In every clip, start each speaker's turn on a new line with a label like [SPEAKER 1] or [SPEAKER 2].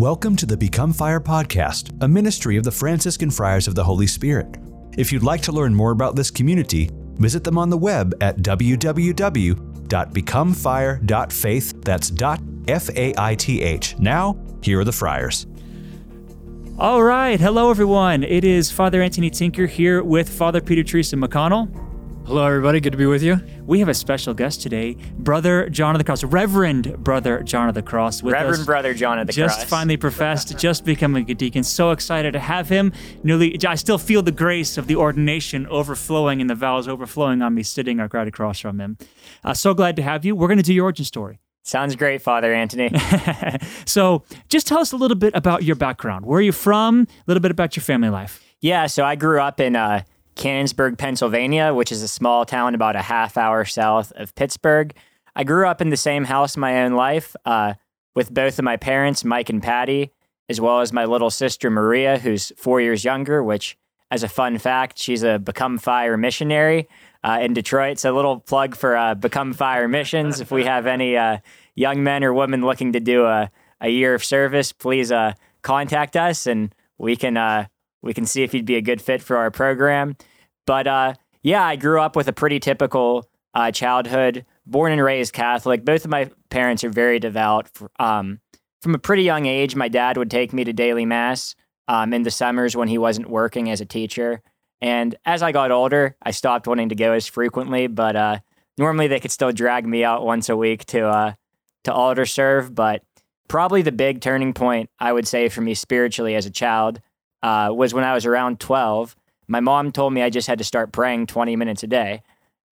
[SPEAKER 1] Welcome to the Become Fire podcast, a ministry of the Franciscan Friars of the Holy Spirit. If you'd like to learn more about this community, visit them on the web at www.becomefire.faith. That's dot F A I T H. Now, here are the friars.
[SPEAKER 2] All right. Hello, everyone. It is Father Anthony Tinker here with Father Peter Teresa McConnell.
[SPEAKER 3] Hello, everybody. Good to be with you.
[SPEAKER 2] We have a special guest today, Brother John of the Cross, Reverend Brother John of the Cross, with
[SPEAKER 4] Reverend
[SPEAKER 2] us.
[SPEAKER 4] Brother John of the
[SPEAKER 2] just
[SPEAKER 4] Cross.
[SPEAKER 2] Just finally professed, just becoming a deacon. So excited to have him. Nearly, I still feel the grace of the ordination overflowing and the vows overflowing on me, sitting right across from him. Uh, so glad to have you. We're going to do your origin story.
[SPEAKER 4] Sounds great, Father Anthony.
[SPEAKER 2] so, just tell us a little bit about your background. Where are you from? A little bit about your family life.
[SPEAKER 4] yeah, so I grew up in uh, Canonsburg, Pennsylvania, which is a small town about a half hour south of Pittsburgh. I grew up in the same house my own life uh, with both of my parents, Mike and Patty, as well as my little sister Maria, who's four years younger, which, as a fun fact, she's a Become Fire missionary uh, in Detroit. So, a little plug for uh, Become Fire missions. If we have any uh, young men or women looking to do a, a year of service, please uh, contact us and we can uh, we can see if you'd be a good fit for our program. But uh, yeah, I grew up with a pretty typical uh, childhood, born and raised Catholic. Both of my parents are very devout. Um, from a pretty young age, my dad would take me to daily mass um, in the summers when he wasn't working as a teacher. And as I got older, I stopped wanting to go as frequently. But uh, normally, they could still drag me out once a week to uh, to altar serve. But probably the big turning point, I would say, for me spiritually as a child uh, was when I was around 12. My mom told me I just had to start praying 20 minutes a day.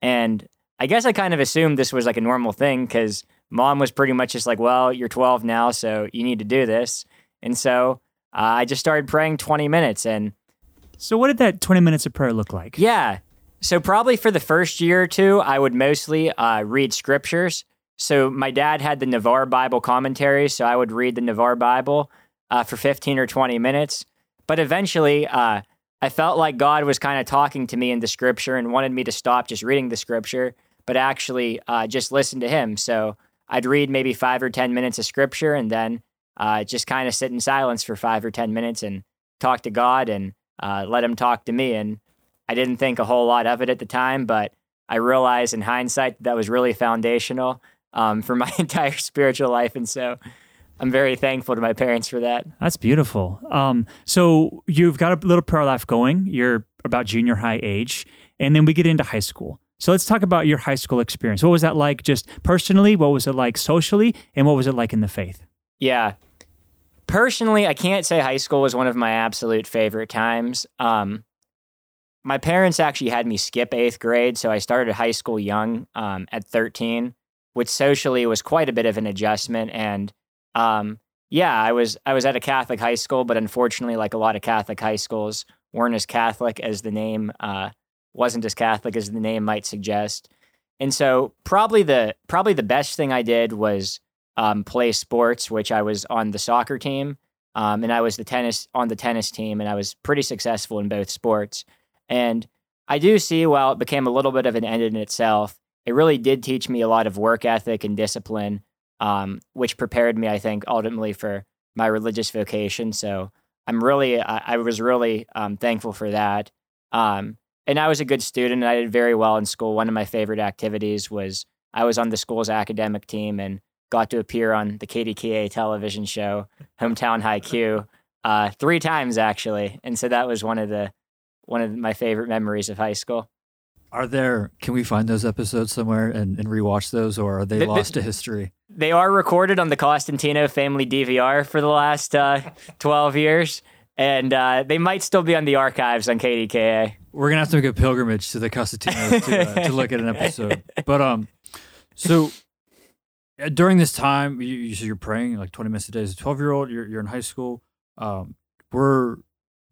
[SPEAKER 4] And I guess I kind of assumed this was like a normal thing because mom was pretty much just like, well, you're 12 now, so you need to do this. And so uh, I just started praying 20 minutes. And
[SPEAKER 2] So, what did that 20 minutes of prayer look like?
[SPEAKER 4] yeah, so probably for the first year or two, I would mostly uh, read scriptures. So my dad had the Navarre Bible commentary, so I would read the Navarre Bible uh, for 15 or 20 minutes. But eventually, uh, I felt like God was kind of talking to me in the scripture and wanted me to stop just reading the scripture, but actually uh, just listen to Him. So I'd read maybe five or 10 minutes of scripture and then uh, just kind of sit in silence for five or 10 minutes and talk to God and uh, let Him talk to me. And I didn't think a whole lot of it at the time, but I realized in hindsight that, that was really foundational um, for my entire spiritual life. And so I'm very thankful to my parents for that.
[SPEAKER 2] That's beautiful. Um, so you've got a little prayer life going. You're about junior high age, and then we get into high school. So let's talk about your high school experience. What was that like, just personally? What was it like socially, and what was it like in the faith?
[SPEAKER 4] Yeah. Personally, I can't say high school was one of my absolute favorite times. Um, my parents actually had me skip eighth grade, so I started high school young um, at 13, which socially was quite a bit of an adjustment. And um, yeah, I was I was at a Catholic high school, but unfortunately, like a lot of Catholic high schools, weren't as Catholic as the name uh, wasn't as Catholic as the name might suggest. And so probably the probably the best thing I did was um, play sports, which I was on the soccer team, um, and I was the tennis on the tennis team, and I was pretty successful in both sports. And I do see while it became a little bit of an end in itself, it really did teach me a lot of work ethic and discipline, um, which prepared me, I think, ultimately for my religious vocation. So I'm really, I, I was really um, thankful for that. Um, and I was a good student. And I did very well in school. One of my favorite activities was I was on the school's academic team and got to appear on the KDKA television show, Hometown Q, uh, three times actually. And so that was one of the one of my favorite memories of high school.
[SPEAKER 3] Are there? Can we find those episodes somewhere and, and rewatch those, or are they
[SPEAKER 4] The- the-
[SPEAKER 3] lost to history?
[SPEAKER 4] They are recorded on the Costantino family DVR for the last uh, 12 years, and uh, they might still be on the archives on KDKA.
[SPEAKER 3] We're gonna have to make a pilgrimage to the Costantino to, uh, to look at an episode. But um, so uh, during this time, you, you said you're praying like 20 minutes a day as a 12 year old. You're you're in high school. Um, were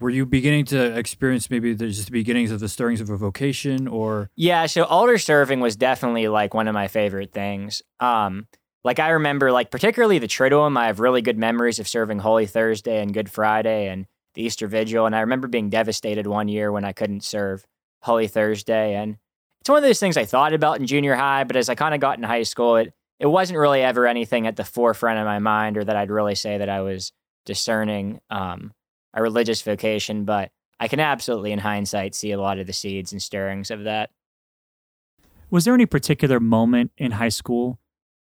[SPEAKER 3] were you beginning to experience maybe the, just the beginnings of the stirrings of a vocation, or
[SPEAKER 4] Yeah, so altar serving was definitely like one of my favorite things. Um, like I remember, like particularly the Triduum. I have really good memories of serving Holy Thursday and Good Friday and the Easter Vigil. And I remember being devastated one year when I couldn't serve Holy Thursday. And it's one of those things I thought about in junior high, but as I kind of got in high school, it it wasn't really ever anything at the forefront of my mind, or that I'd really say that I was discerning um, a religious vocation, but I can absolutely, in hindsight, see a lot of the seeds and stirrings of that.
[SPEAKER 2] Was there any particular moment in high school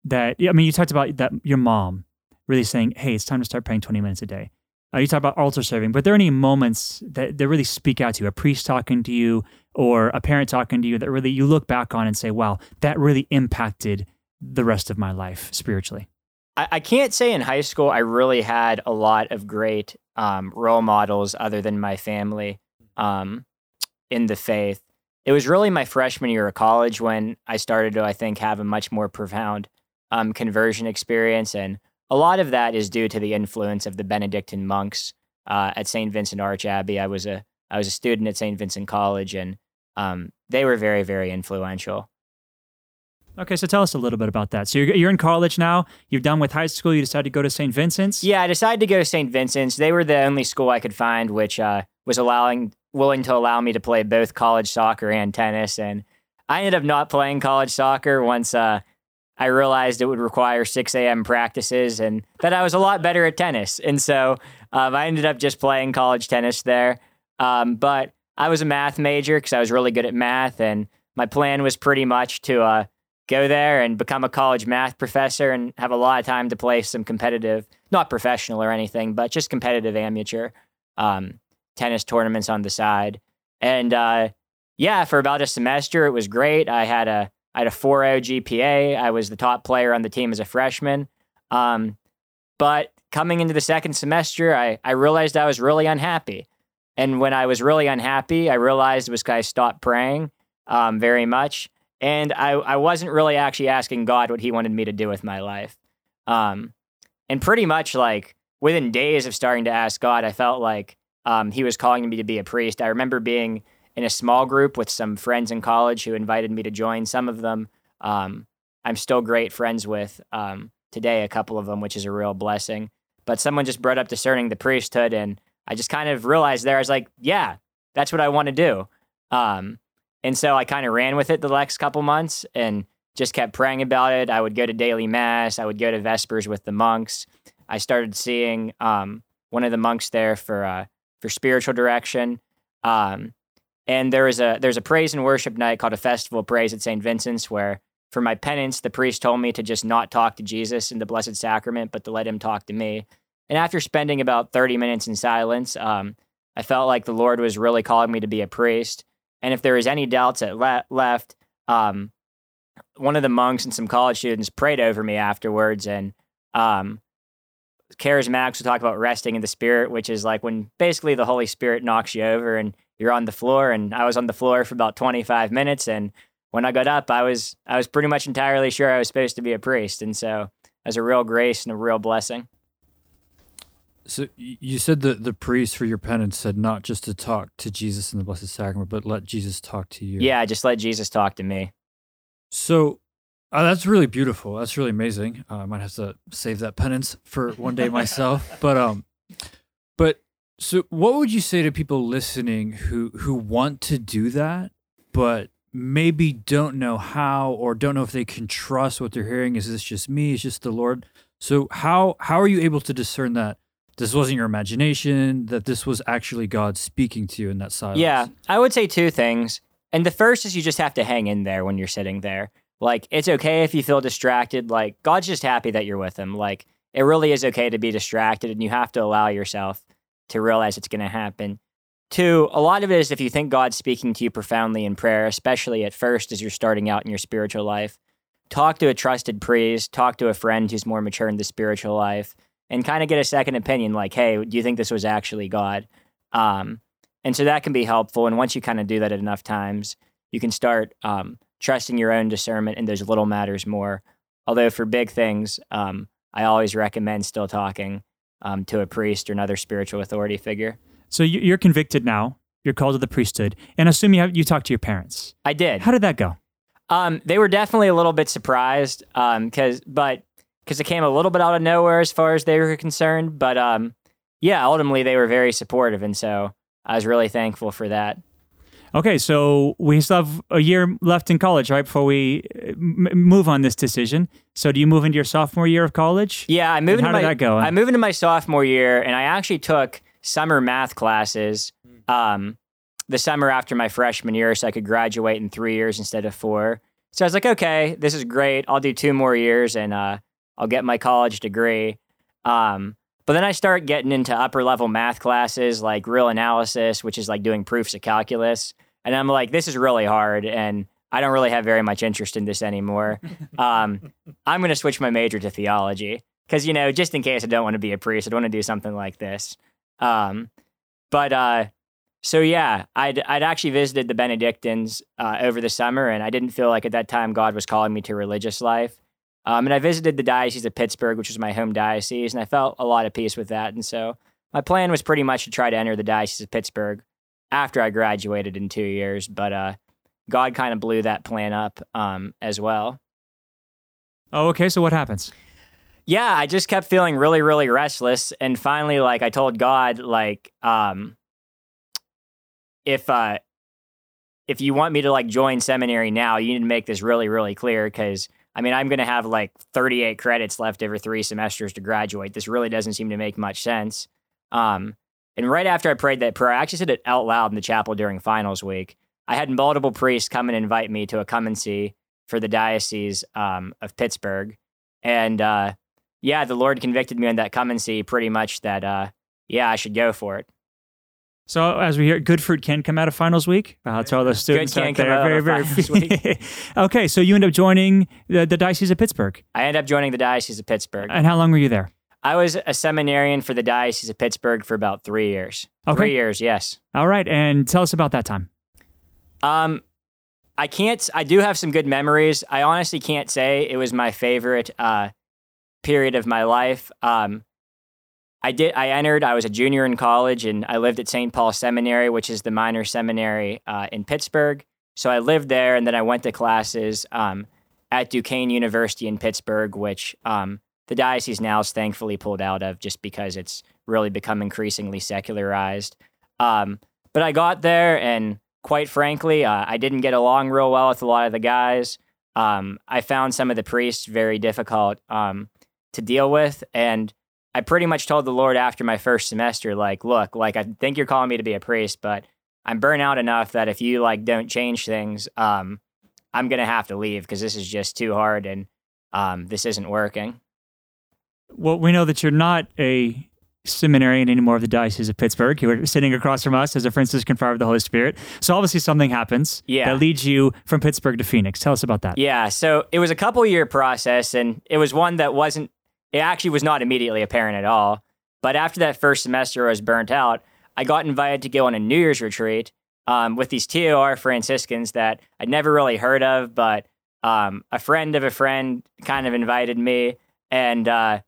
[SPEAKER 2] that, I mean, you talked about that your mom really saying, hey, it's time to start praying 20 minutes a day. Uh, you talk about altar serving, but are there any moments that, that really speak out to you? A priest talking to you or a parent talking to you that really you look back on and say, wow, that really impacted the rest of my life spiritually?
[SPEAKER 4] I, I can't say in high school I really had a lot of great um, role models other than my family um, in the faith. It was really my freshman year of college when I started to, I think, have a much more profound um, conversion experience. And a lot of that is due to the influence of the Benedictine monks uh, at St. Vincent Archabbey. I was a I was a student at St. Vincent College, and um, they were very, very influential.
[SPEAKER 2] Okay, so tell us a little bit about that. So you're, you're in college now. You're done with high school. You decided to go to St. Vincent's.
[SPEAKER 4] Yeah, I decided to go to St. Vincent's. They were the only school I could find which uh, was allowing willing to allow me to play both college soccer and tennis. And I ended up not playing college soccer once uh, I realized it would require 6 a.m. practices and that I was a lot better at tennis. And so um, I ended up just playing college tennis there. Um, but I was a math major because I was really good at math. And my plan was pretty much to uh, go there and become a college math professor and have a lot of time to play some competitive, not professional or anything, but just competitive amateur um, tennis tournaments on the side. And uh, yeah, for about a semester, it was great. I had a I had a 4.0 GPA. I was the top player on the team as a freshman. Um, but coming into the second semester, I, I realized I was really unhappy. And when I was really unhappy, I realized it was because I stopped praying um, very much and I, I wasn't really actually asking God what He wanted me to do with my life. Um, and pretty much like within days of starting to ask God, I felt like um, He was calling me to be a priest. I remember being in a small group with some friends in college who invited me to join. Some of them um, I'm still great friends with um, today, a couple of them, which is a real blessing. But someone just brought up discerning the priesthood, and I just kind of realized there, I was like, yeah, that's what I want to do. Um, and so I kind of ran with it the next couple months and just kept praying about it. I would go to daily mass. I would go to vespers with the monks. I started seeing um, one of the monks there for uh, for spiritual direction. Um, and there was a there's a praise and worship night called a festival of praise at St. Vincent's where for my penance the priest told me to just not talk to Jesus in the Blessed Sacrament, but to let him talk to me. And after spending about 30 minutes in silence, um, I felt like the Lord was really calling me to be a priest. And if there was any doubts le- left, um, one of the monks and some college students prayed over me afterwards. And um, charismatics will talk about resting in the spirit, which is like when basically the Holy Spirit knocks you over and you're on the floor. And I was on the floor for about 25 minutes. And when I got up, I was I was pretty much entirely sure I was supposed to be a priest. And so as a real grace and a real blessing.
[SPEAKER 3] So you said that the priest for your penance said not just to talk to Jesus in the Blessed Sacrament, but let Jesus talk to you.
[SPEAKER 4] Yeah, just let Jesus talk to me.
[SPEAKER 3] So uh, that's really beautiful. That's really amazing. Uh, I might have to save that penance for one day myself. but um, but so what would you say to people listening who who want to do that, but maybe don't know how or don't know if they can trust what they're hearing? Is this just me? Is just the Lord? So how how are you able to discern that? This wasn't your imagination, that this was actually God speaking to you in that silence.
[SPEAKER 4] Yeah, I would say two things. And the first is you just have to hang in there when you're sitting there. Like, it's okay if you feel distracted. Like, God's just happy that you're with Him. Like, it really is okay to be distracted, and you have to allow yourself to realize it's going to happen. Two, a lot of it is if you think God's speaking to you profoundly in prayer, especially at first as you're starting out in your spiritual life, talk to a trusted priest, talk to a friend who's more mature in the spiritual life and kind of get a second opinion like, hey, do you think this was actually God? Um, and so that can be helpful. And once you kind of do that enough times, you can start um, trusting your own discernment in those little matters more. Although for big things, um, I always recommend still talking um, to a priest or another spiritual authority figure.
[SPEAKER 2] So you're convicted now. You're called to the priesthood, and assume you have, you talked to your parents.
[SPEAKER 4] I did.
[SPEAKER 2] How did that go?
[SPEAKER 4] Um, they were definitely a little bit surprised, because um, but because it came a little bit out of nowhere as far as they were concerned. But um, yeah, ultimately they were very supportive, and so I was really thankful for that.
[SPEAKER 2] Okay, so we still have a year left in college, right? Before we uh, m- move on this decision. So, do you move into your sophomore year of college?
[SPEAKER 4] Yeah, I moved into
[SPEAKER 2] how
[SPEAKER 4] my
[SPEAKER 2] did that go?
[SPEAKER 4] I moved into my sophomore year, and I actually took summer math classes
[SPEAKER 2] Hmm.
[SPEAKER 4] um, the summer after my freshman year, so I could graduate in three years instead of four. So I was like, okay, this is great. I'll do two more years, and uh, I'll get my college degree. Um, but then I start getting into upper level math classes like real analysis, which is like doing proofs of calculus. And I'm like, this is really hard. And I don't really have very much interest in this anymore. Um, I'm going to switch my major to theology because, you know, just in case I don't want to be a priest, I don't want to do something like this. Um, but uh, so, yeah, I'd, I'd actually visited the Benedictines uh, over the summer, and I didn't feel like at that time God was calling me to religious life. Um, and I visited the Diocese of Pittsburgh, which was my home diocese, and I felt a lot of peace with that. And so my plan was pretty much to try to enter the Diocese of Pittsburgh after I graduated in two years. But uh, God kind of blew that plan up um, as well.
[SPEAKER 2] Oh, okay. So, what happens?
[SPEAKER 4] Yeah, I just kept feeling really, really restless. And finally, like, I told God, like, um, if, uh, if you want me to like join seminary now, you need to make this really, really clear because I mean, I'm going to have like 38 credits left over three semesters to graduate. This really doesn't seem to make much sense. Um, and right after I prayed that prayer, I actually said it out loud in the chapel during finals week. I had multiple priests come and invite me to a come and see for the diocese um, of Pittsburgh, and uh, yeah, the Lord convicted me on that come and see pretty much that uh, yeah, I should go for it.
[SPEAKER 2] So, as we hear, good fruit can come out of finals week. I'll tell those students
[SPEAKER 4] can
[SPEAKER 2] out
[SPEAKER 4] come
[SPEAKER 2] there.
[SPEAKER 4] out
[SPEAKER 2] very,
[SPEAKER 4] of
[SPEAKER 2] very.
[SPEAKER 4] finals week.
[SPEAKER 2] okay, so you end up joining the, the Diocese of Pittsburgh.
[SPEAKER 4] I end up joining the diocese of Pittsburgh.
[SPEAKER 2] And how long were you there?
[SPEAKER 4] I was a seminarian for the diocese of Pittsburgh for about three years.
[SPEAKER 2] Okay.
[SPEAKER 4] Three years, yes.
[SPEAKER 2] All right, and tell us about that time.
[SPEAKER 4] Um, I can't. I do have some good memories. I honestly can't say it was my favorite uh, period of my life. Um, I did. I entered. I was a junior in college, and I lived at St. Paul Seminary, which is the minor seminary uh, in Pittsburgh. So I lived there, and then I went to classes um, at Duquesne University in Pittsburgh, which um, the diocese now is thankfully pulled out of, just because it's really become increasingly secularized. Um, but I got there, and quite frankly, uh, I didn't get along real well with a lot of the guys. Um, I found some of the priests very difficult um, to deal with, and I pretty much told the Lord after my first semester, like, look, like I think you're calling me to be a priest, but I'm burnt out enough that if you like don't change things, um, I'm gonna have to leave because this is just too hard and um, this isn't working.
[SPEAKER 2] Well, we know that you're not a seminarian anymore of the Diocese of Pittsburgh. You were sitting across from us as a Franciscan friar of the Holy Spirit. So obviously something happens
[SPEAKER 4] Yeah.
[SPEAKER 2] that leads you from Pittsburgh to Phoenix. Tell us about that.
[SPEAKER 4] Yeah, so it was a couple year process, and it was one that wasn't. It actually was not immediately apparent at all. But after that first semester, was burnt out. I got invited to go on a New Year's retreat um, with these TOR Franciscans that I'd never really heard of, but um, a friend of a friend kind of invited me, and uh,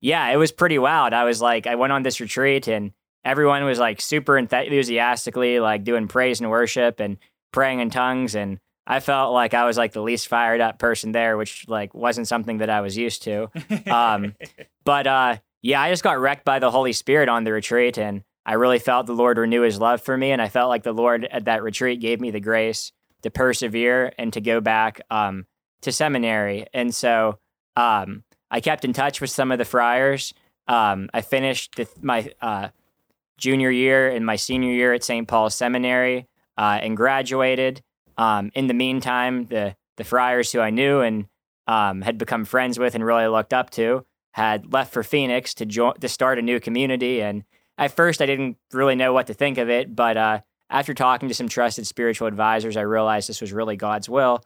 [SPEAKER 4] yeah, it was pretty wild. I was like, I went on this retreat, and everyone was like super enthusiastically like doing praise and worship and praying in tongues, and I felt like I was like the least fired up person there, which like wasn't something that I was used to. Um, but uh, yeah, I just got wrecked by the Holy Spirit on the retreat, and I really felt the Lord renew His love for me, and I felt like the Lord at that retreat gave me the grace to persevere and to go back um, to seminary. And so um, I kept in touch with some of the friars. Um, I finished the, my uh, junior year and my senior year at St. Paul's Seminary uh, and graduated. Um, in the meantime, the the friars who I knew and um, had become friends with and really looked up to had left for Phoenix to join to start a new community. And at first, I didn't really know what to think of it, but uh, after talking to some trusted spiritual advisors, I realized this was really God's will.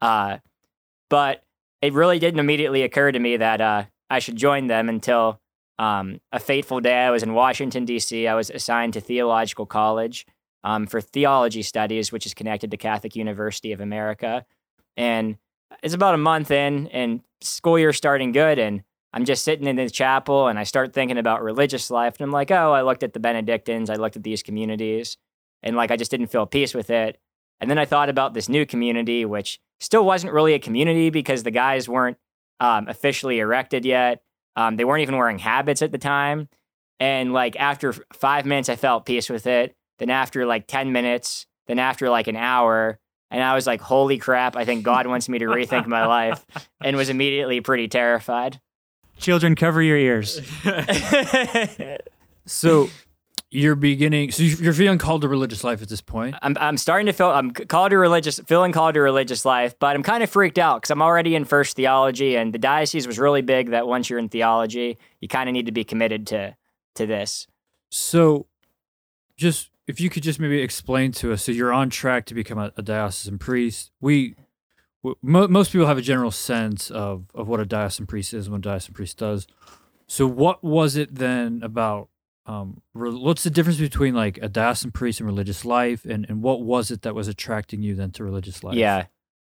[SPEAKER 4] Uh, but it really didn't immediately occur to me that uh, I should join them until um, a fateful day. I was in Washington, D.C. I was assigned to theological college um, for theology studies, which is connected to Catholic University of America. And it's about a month in, and school year starting good. And I'm just sitting in the chapel, and I start thinking about religious life. And I'm like, oh, I looked at the Benedictines, I looked at these communities, and like I just didn't feel peace with it. And then I thought about this new community, which still wasn't really a community because the guys weren't um, officially erected yet. Um, they weren't even wearing habits at the time. And like after five minutes, I felt peace with it. Then after like 10 minutes, Then after like an hour, and I was like, holy crap, I think God wants me to rethink my life, and was immediately pretty terrified.
[SPEAKER 2] Children, cover your ears.
[SPEAKER 3] So you're beginning. So you're feeling called to religious life at this point.
[SPEAKER 4] I'm, I'm starting to feel I'm called to religious feeling called to religious life, but I'm kind of freaked out because I'm already in first theology, and the diocese was really big that once you're in theology, you kind of need to be committed to to this.
[SPEAKER 3] So, just if you could just maybe explain to us, so you're on track to become a, a diocesan priest. We, mo- most people have a general sense of of what a diocesan priest is and what a diocesan priest does. So, what was it then about? Um, re- what's the difference between like a diocesan priest and religious life, and and what was it that was attracting you then to religious life?
[SPEAKER 4] Yeah.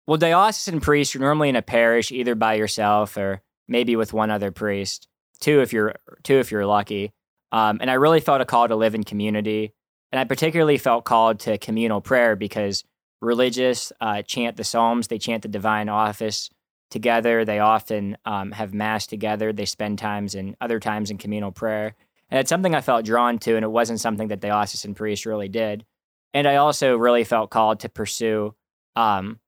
[SPEAKER 4] Well, diocesan priest, you're normally in a parish either by yourself or maybe with one other priest. Two if you're two if you're lucky. Um, and I really felt a call to live in community, and I particularly felt called to communal prayer because religious uh, chant the psalms, they chant the divine office together. They often um, have mass together. They spend times and other times in communal prayer, and it's something I felt drawn to, and it wasn't something that diocesan priests really did. And I also really felt called to pursue um,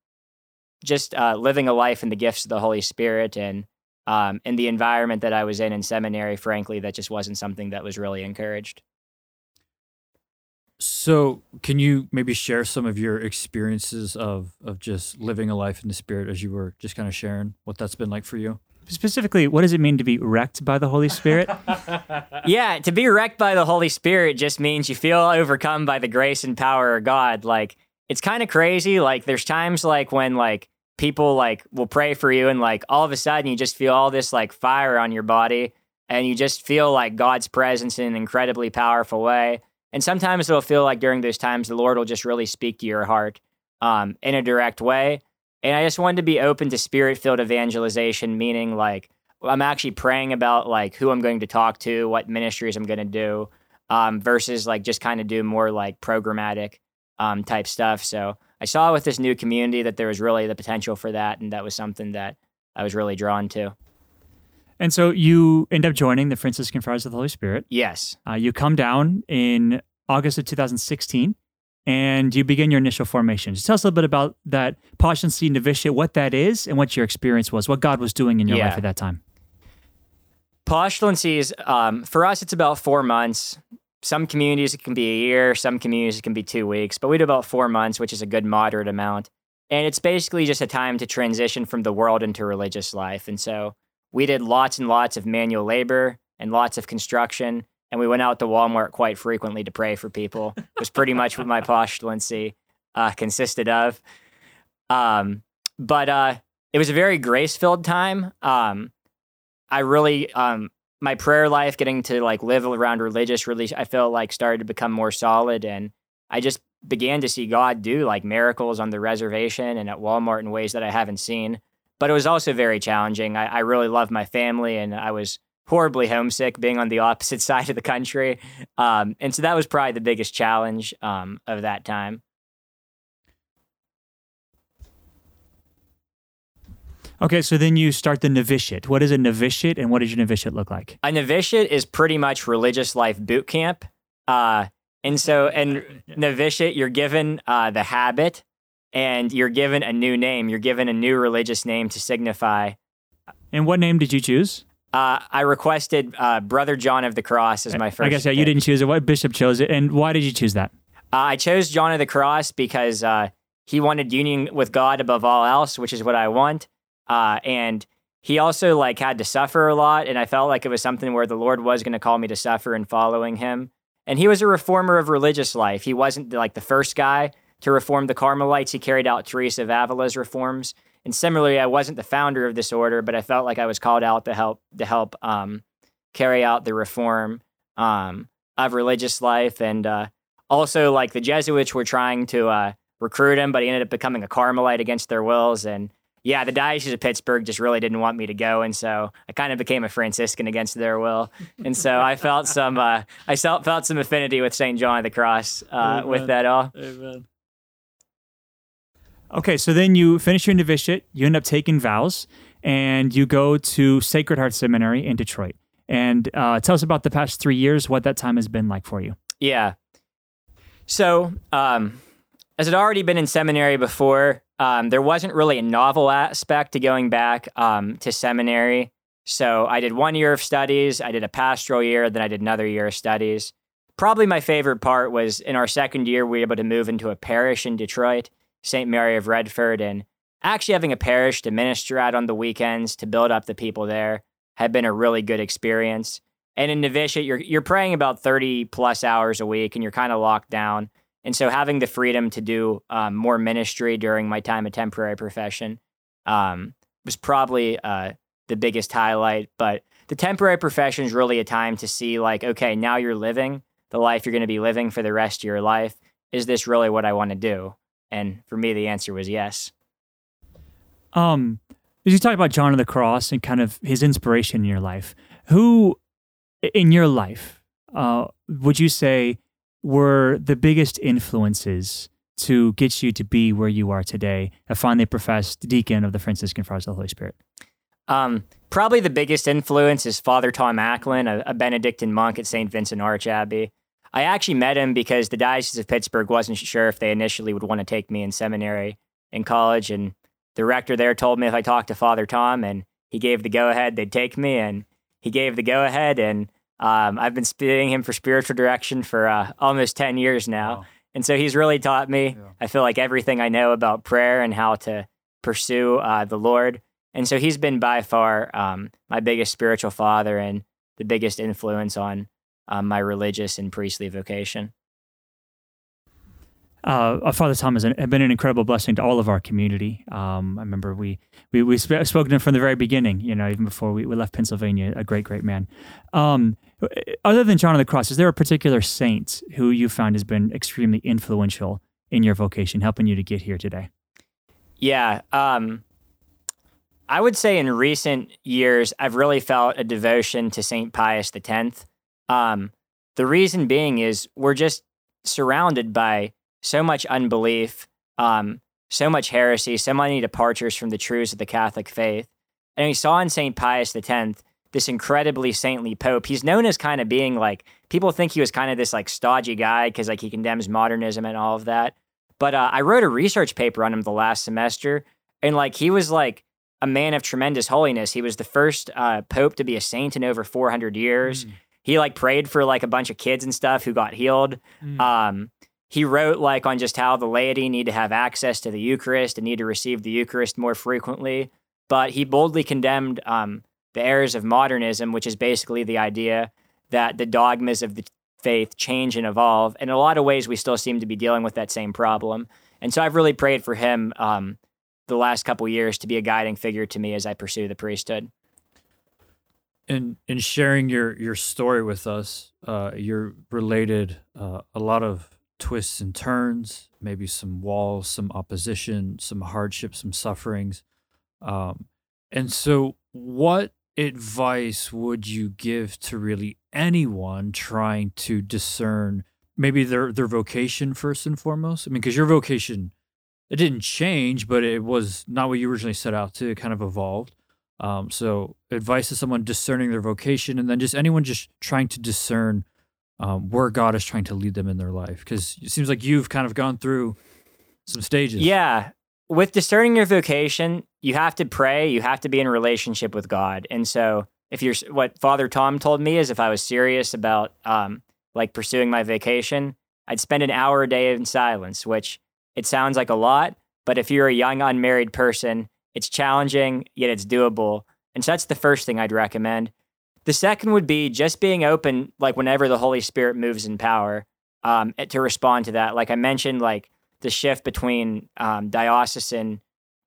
[SPEAKER 4] just uh, living a life in the gifts of the Holy Spirit and um, in the environment that I was in in seminary. Frankly, that just wasn't something that was really encouraged.
[SPEAKER 3] So, can you maybe share some of your experiences of of just living a life in the spirit as you were just kind of sharing what that's been like for you?
[SPEAKER 2] Specifically, what does it mean to be wrecked by the Holy Spirit?
[SPEAKER 4] yeah, to be wrecked by the Holy Spirit just means you feel overcome by the grace and power of God. Like it's kind of crazy. Like there's times like when like people like will pray for you and like all of a sudden you just feel all this like fire on your body and you just feel like God's presence in an incredibly powerful way. And sometimes it'll feel like during those times the Lord will just really speak to your heart um, in a direct way. And I just wanted to be open to spirit filled evangelization, meaning like I'm actually praying about like who I'm going to talk to, what ministries I'm going to do, um, versus like just kind of do more like programmatic um, type stuff. So I saw with this new community that there was really the potential for that, and that was something that I was really drawn to.
[SPEAKER 2] And so you end up joining the Franciscan Friars of the Holy Spirit.
[SPEAKER 4] Yes.
[SPEAKER 2] Uh, you come down in August of 2016 and you begin your initial formation. Just tell us a little bit about that postulancy novitiate, what that is, and what your experience was, what God was doing in your
[SPEAKER 4] Yeah.
[SPEAKER 2] life at that time.
[SPEAKER 4] Postulancy is, um, for us, it's about four months. Some communities it can be a year, some communities it can be two weeks, but we do about four months, which is a good moderate amount. And it's basically just a time to transition from the world into religious life. And so we did lots and lots of manual labor and lots of construction. And we went out to Walmart quite frequently to pray for people. It was pretty much what my postulancy uh, consisted of. Um, but uh, it was a very grace filled time. Um, I really, um, my prayer life, getting to like live around religious, really, I felt like started to become more solid. And I just began to see God do like miracles on the reservation and at Walmart in ways that I haven't seen. But it was also very challenging. I, I really loved my family and I was horribly homesick being on the opposite side of the country. Um, and so that was probably the biggest challenge um, of that time.
[SPEAKER 2] Okay, so then you start the novitiate. What is a novitiate and what does your novitiate look like?
[SPEAKER 4] A novitiate is pretty much religious life boot camp. Uh, and so, and novitiate, you're given uh, the habit and you're given a new name. You're given a new religious name to signify.
[SPEAKER 2] And what name did you choose?
[SPEAKER 4] Uh, I requested uh, Brother John of the Cross as my first.
[SPEAKER 2] I guess yeah, you didn't choose it. What bishop chose it, and why did you choose that?
[SPEAKER 4] Uh, I chose John of the Cross because uh, he wanted union with God above all else, which is what I want. Uh, and he also like had to suffer a lot, and I felt like it was something where the Lord was going to call me to suffer in following Him. And he was a reformer of religious life. He wasn't like the first guy to reform the Carmelites. He carried out Teresa of Avila's reforms. And similarly, I wasn't the founder of this order, but I felt like I was called out to help to help um, carry out the reform um, of religious life. And uh, also, like the Jesuits were trying to uh, recruit him, but he ended up becoming a Carmelite against their wills. And yeah, the Diocese of Pittsburgh just really didn't want me to go, and so I kind of became a Franciscan against their will. And so I felt some, uh, I felt felt some affinity with Saint John of the Cross uh, with that all.
[SPEAKER 3] Amen.
[SPEAKER 2] Okay, so then you finish your novitiate, you end up taking vows, and you go to Sacred Heart Seminary in Detroit. And uh, tell us about the past three years, what that time has been like for you.
[SPEAKER 4] Yeah. So, um, as I'd already been in seminary before, um, there wasn't really a novel aspect to going back um, to seminary. So I did one year of studies, I did a pastoral year, then I did another year of studies. Probably my favorite part was in our second year, we were able to move into a parish in Detroit, St. Mary of Redford, and actually having a parish to minister at on the weekends to build up the people there had been a really good experience. And in novitiate, you're you're praying about 30 plus hours a week and you're kind of locked down. And so having the freedom to do um, more ministry during my time at temporary profession um, was probably uh, the biggest highlight. But the temporary profession is really a time to see, like, okay, now you're living the life you're going to be living for the rest of your life. Is this really what I want to do? And for me, the answer was yes.
[SPEAKER 2] Um, as you talk about John of the Cross and kind of his inspiration in your life, who in your life uh, would you say were the biggest influences to get you to be where you are today, a finally professed deacon of the Franciscan Friars of the Holy Spirit?
[SPEAKER 4] Um, probably the biggest influence is Father Tom Acklin, a, a Benedictine monk at St. Vincent Archabbey. I actually met him because the Diocese of Pittsburgh wasn't sure if they initially would want to take me in seminary in college. And the rector there told me if I talked to Father Tom and he gave the go ahead, they'd take me. And he gave the go ahead. And um, I've been studying him for spiritual direction for uh, almost 10 years now. Wow. And so he's really taught me, yeah. I feel like everything I know about prayer and how to pursue uh, the Lord. And so he's been by far um, my biggest spiritual father and the biggest influence on um, my religious and priestly vocation.
[SPEAKER 2] Uh, Father Thomas has been an incredible blessing to all of our community. Um, I remember we we we sp- spoke to him from the very beginning. You know, even before we, we left Pennsylvania, a great great man. Um, other than John of the Cross, is there a particular saint who you found has been extremely influential in your vocation, helping you to get here today?
[SPEAKER 4] Yeah, um, I would say in recent years, I've really felt a devotion to Saint Pius X. Um, the reason being is we're just surrounded by so much unbelief, um, so much heresy, so many departures from the truths of the Catholic faith. And we saw in St. Pius X this incredibly saintly pope. He's known as kind of being like, people think he was kind of this like stodgy guy because like he condemns modernism and all of that. But uh, I wrote a research paper on him the last semester, and like he was like a man of tremendous holiness. He was the first uh, pope to be a saint in over 400 years. Mm. He like prayed for like a bunch of kids and stuff who got healed. Mm. Um, he wrote like on just how the laity need to have access to the Eucharist and need to receive the Eucharist more frequently. But he boldly condemned um, the errors of modernism, which is basically the idea that the dogmas of the faith change and evolve. In a lot of ways, we still seem to be dealing with that same problem. And so I've really prayed for him um, the last couple years to be a guiding figure to me as I pursue the priesthood.
[SPEAKER 3] In in sharing your your story with us, uh, you're related uh, a lot of twists and turns, maybe some walls, some opposition, some hardships, some sufferings. Um, and so, what advice would you give to really anyone trying to discern maybe their their vocation first and foremost? I mean, because your vocation it didn't change, but it was not what you originally set out to. It kind of evolved. Um, so, advice to someone discerning their vocation, and then just anyone just trying to discern um, where God is trying to lead them in their life? Because it seems like you've kind of gone through some stages.
[SPEAKER 4] Yeah. With discerning your vocation, you have to pray, you have to be in relationship with God. And so, if you're what Father Tom told me is if I was serious about um, like pursuing my vacation, I'd spend an hour a day in silence, which it sounds like a lot, but if you're a young unmarried person, it's challenging, yet it's doable. And so that's the first thing I'd recommend. The second would be just being open, like whenever the Holy Spirit moves in power, um, eh, to respond to that. Like I mentioned, like the shift between um, diocesan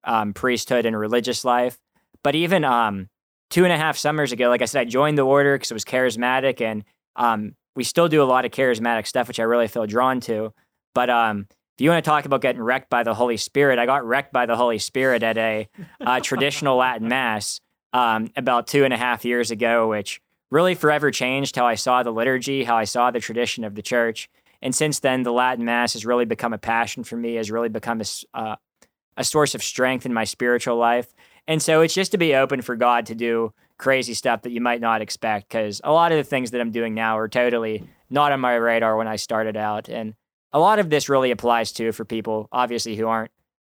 [SPEAKER 4] um, priesthood and religious life. But even um, two and a half summers ago, like I said, I joined the order because it was charismatic, and um, we still do a lot of charismatic stuff, which I really feel drawn to. But um, if you want to talk about getting wrecked by the Holy Spirit, I got wrecked by the Holy Spirit at a, a traditional Latin Mass um, about two and a half years ago, which really forever changed how I saw the liturgy, how I saw the tradition of the church. And since then, the Latin Mass has really become a passion for me, has really become a, uh, a source of strength in my spiritual life. And so it's just to be open for God to do crazy stuff that you might not expect, because a lot of the things that I'm doing now are totally not on my radar when I started out. And a lot of this really applies to for people, obviously, who aren't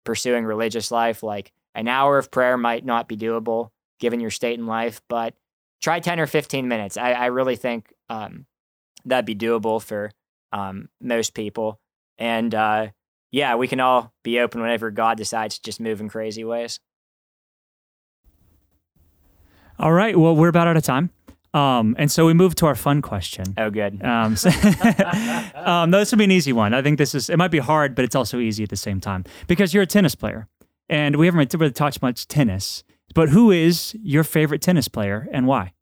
[SPEAKER 4] pursuing religious life. Like an hour of prayer might not be doable given your state in life, but try 10 or 15 minutes. I, I really think um, that'd be doable for um, most people. And uh, yeah, we can all be open whenever God decides to just move in crazy ways.
[SPEAKER 2] All right. Well, we're about out of time. Um, and so we move to our fun question.
[SPEAKER 4] Oh, good.
[SPEAKER 2] Um, so, um, no, this will be an easy one. I think this is, it might be hard, but it's also easy at the same time because you're a tennis player and we haven't really talked much tennis. But who is your favorite tennis player and why?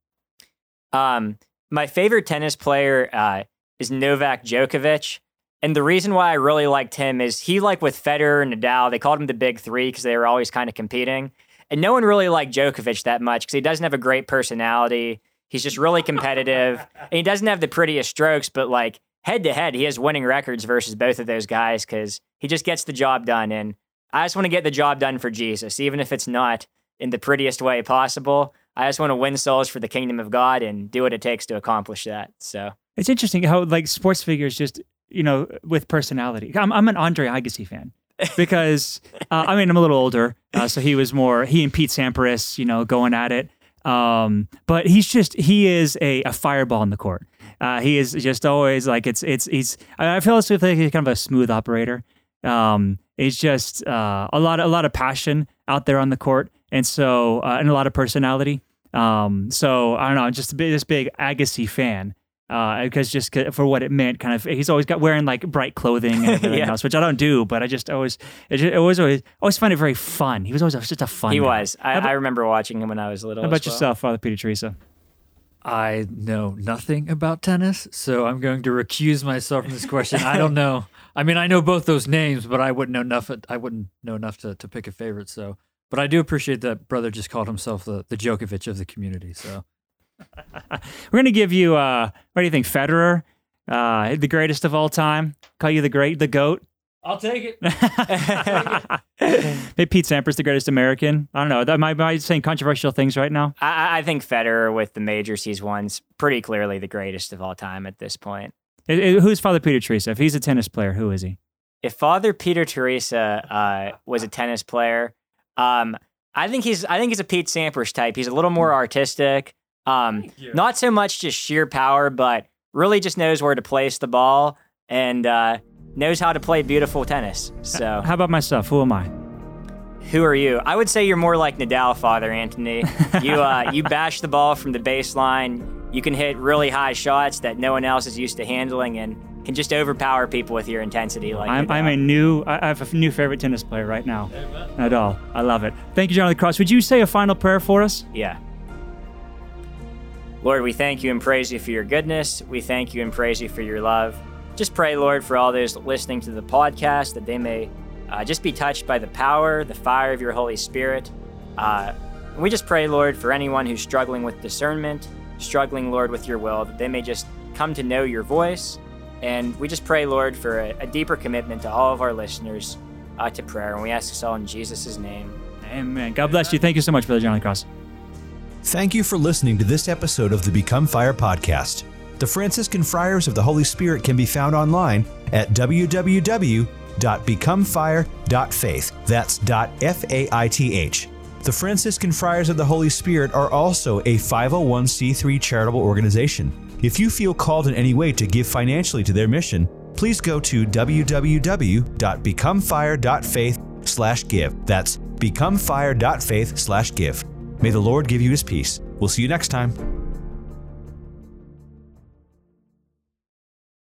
[SPEAKER 4] Um, my favorite tennis player uh, is Novak Djokovic. And the reason why I really liked him is he, like with Federer and Nadal, they called him the big three because they were always kind of competing. And no one really liked Djokovic that much because he doesn't have a great personality. He's just really competitive. and he doesn't have the prettiest strokes, but like head to head, he has winning records versus both of those guys because he just gets the job done. And I just want to get the job done for Jesus, even if it's not in the prettiest way possible. I just want to win souls for the kingdom of God and do what it takes to accomplish that. So
[SPEAKER 2] it's interesting how like sports figures just you know with personality. I'm I'm an Andre Agassi fan because uh, I mean I'm a little older, uh, so he was more he and Pete Sampras, you know, going at it. Um, but he's just he is a, a fireball in the court. Uh, he is just always like it's it's he's I feel as if he's kind of a smooth operator. Um, it's just uh, a lot a lot of passion out there on the court, and so uh, and a lot of personality. Um, so I don't know, just a big, this big Agassi fan because uh, just for what it meant, kind of, he's always got wearing like bright clothing and everything yeah. else, which I don't do, but I just always, it, just, it was always, always find it very fun. He was always just a fun.
[SPEAKER 4] He
[SPEAKER 2] guy.
[SPEAKER 4] was. I, about, I, remember watching him when I was little.
[SPEAKER 2] How about
[SPEAKER 4] well.
[SPEAKER 2] yourself, Father Peter Teresa?
[SPEAKER 3] I know nothing about tennis, so I'm going to recuse myself from this question. I don't know. I mean, I know both those names, but I wouldn't know enough. I wouldn't know enough to, to pick a favorite. So, but I do appreciate that brother just called himself the the Djokovic of the community. So,
[SPEAKER 2] we're going to give you. Uh, what do you think, Federer, uh, the greatest of all time? Call you the great, the goat.
[SPEAKER 3] I'll take it.
[SPEAKER 2] Maybe Pete Sampras, the greatest American. I don't know. Am I, am I saying controversial things right now?
[SPEAKER 4] I, I think Federer, with the majors he's won, is pretty clearly the greatest of all time at this point.
[SPEAKER 2] It, it, who's Father Peter Teresa? If he's a tennis player, who is he?
[SPEAKER 4] If Father Peter Teresa uh, was a tennis player, um, I think he's I think he's a Pete Sampras type. He's a little more artistic. Um, not so much just sheer power, but really just knows where to place the ball and uh, knows how to play beautiful tennis. So,
[SPEAKER 2] how about myself? Who am I?
[SPEAKER 4] Who are you? I would say you're more like Nadal, Father Anthony. You uh, you bash the ball from the baseline. You can hit really high shots that no one else is used to handling, and can just overpower people with your intensity. Like
[SPEAKER 2] I'm, I'm a new, I have a new favorite tennis player right now. Nadal. I love it. Thank you, John Cross. Would you say a final prayer for us?
[SPEAKER 4] Yeah. Lord, we thank you and praise you for your goodness. We thank you and praise you for your love. Just pray, Lord, for all those listening to the podcast that they may uh, just be touched by the power, the fire of your Holy Spirit. Uh, we just pray, Lord, for anyone who's struggling with discernment, struggling, Lord, with your will, that they may just come to know your voice. And we just pray, Lord, for a, a deeper commitment to all of our listeners uh, to prayer. And we ask this all in Jesus' name.
[SPEAKER 2] Amen. God bless you. Thank you so much, Brother John Cross.
[SPEAKER 1] Thank you for listening to this episode of the Become Fire podcast. The Franciscan Friars of the Holy Spirit can be found online at www.becomefire.faith. That's F A I T H. The Franciscan Friars of the Holy Spirit are also a 501c3 charitable organization. If you feel called in any way to give financially to their mission, please go to www.becomefire.faith/give. That's becomefire.faith/give. May the Lord give you his peace. We'll see you next time.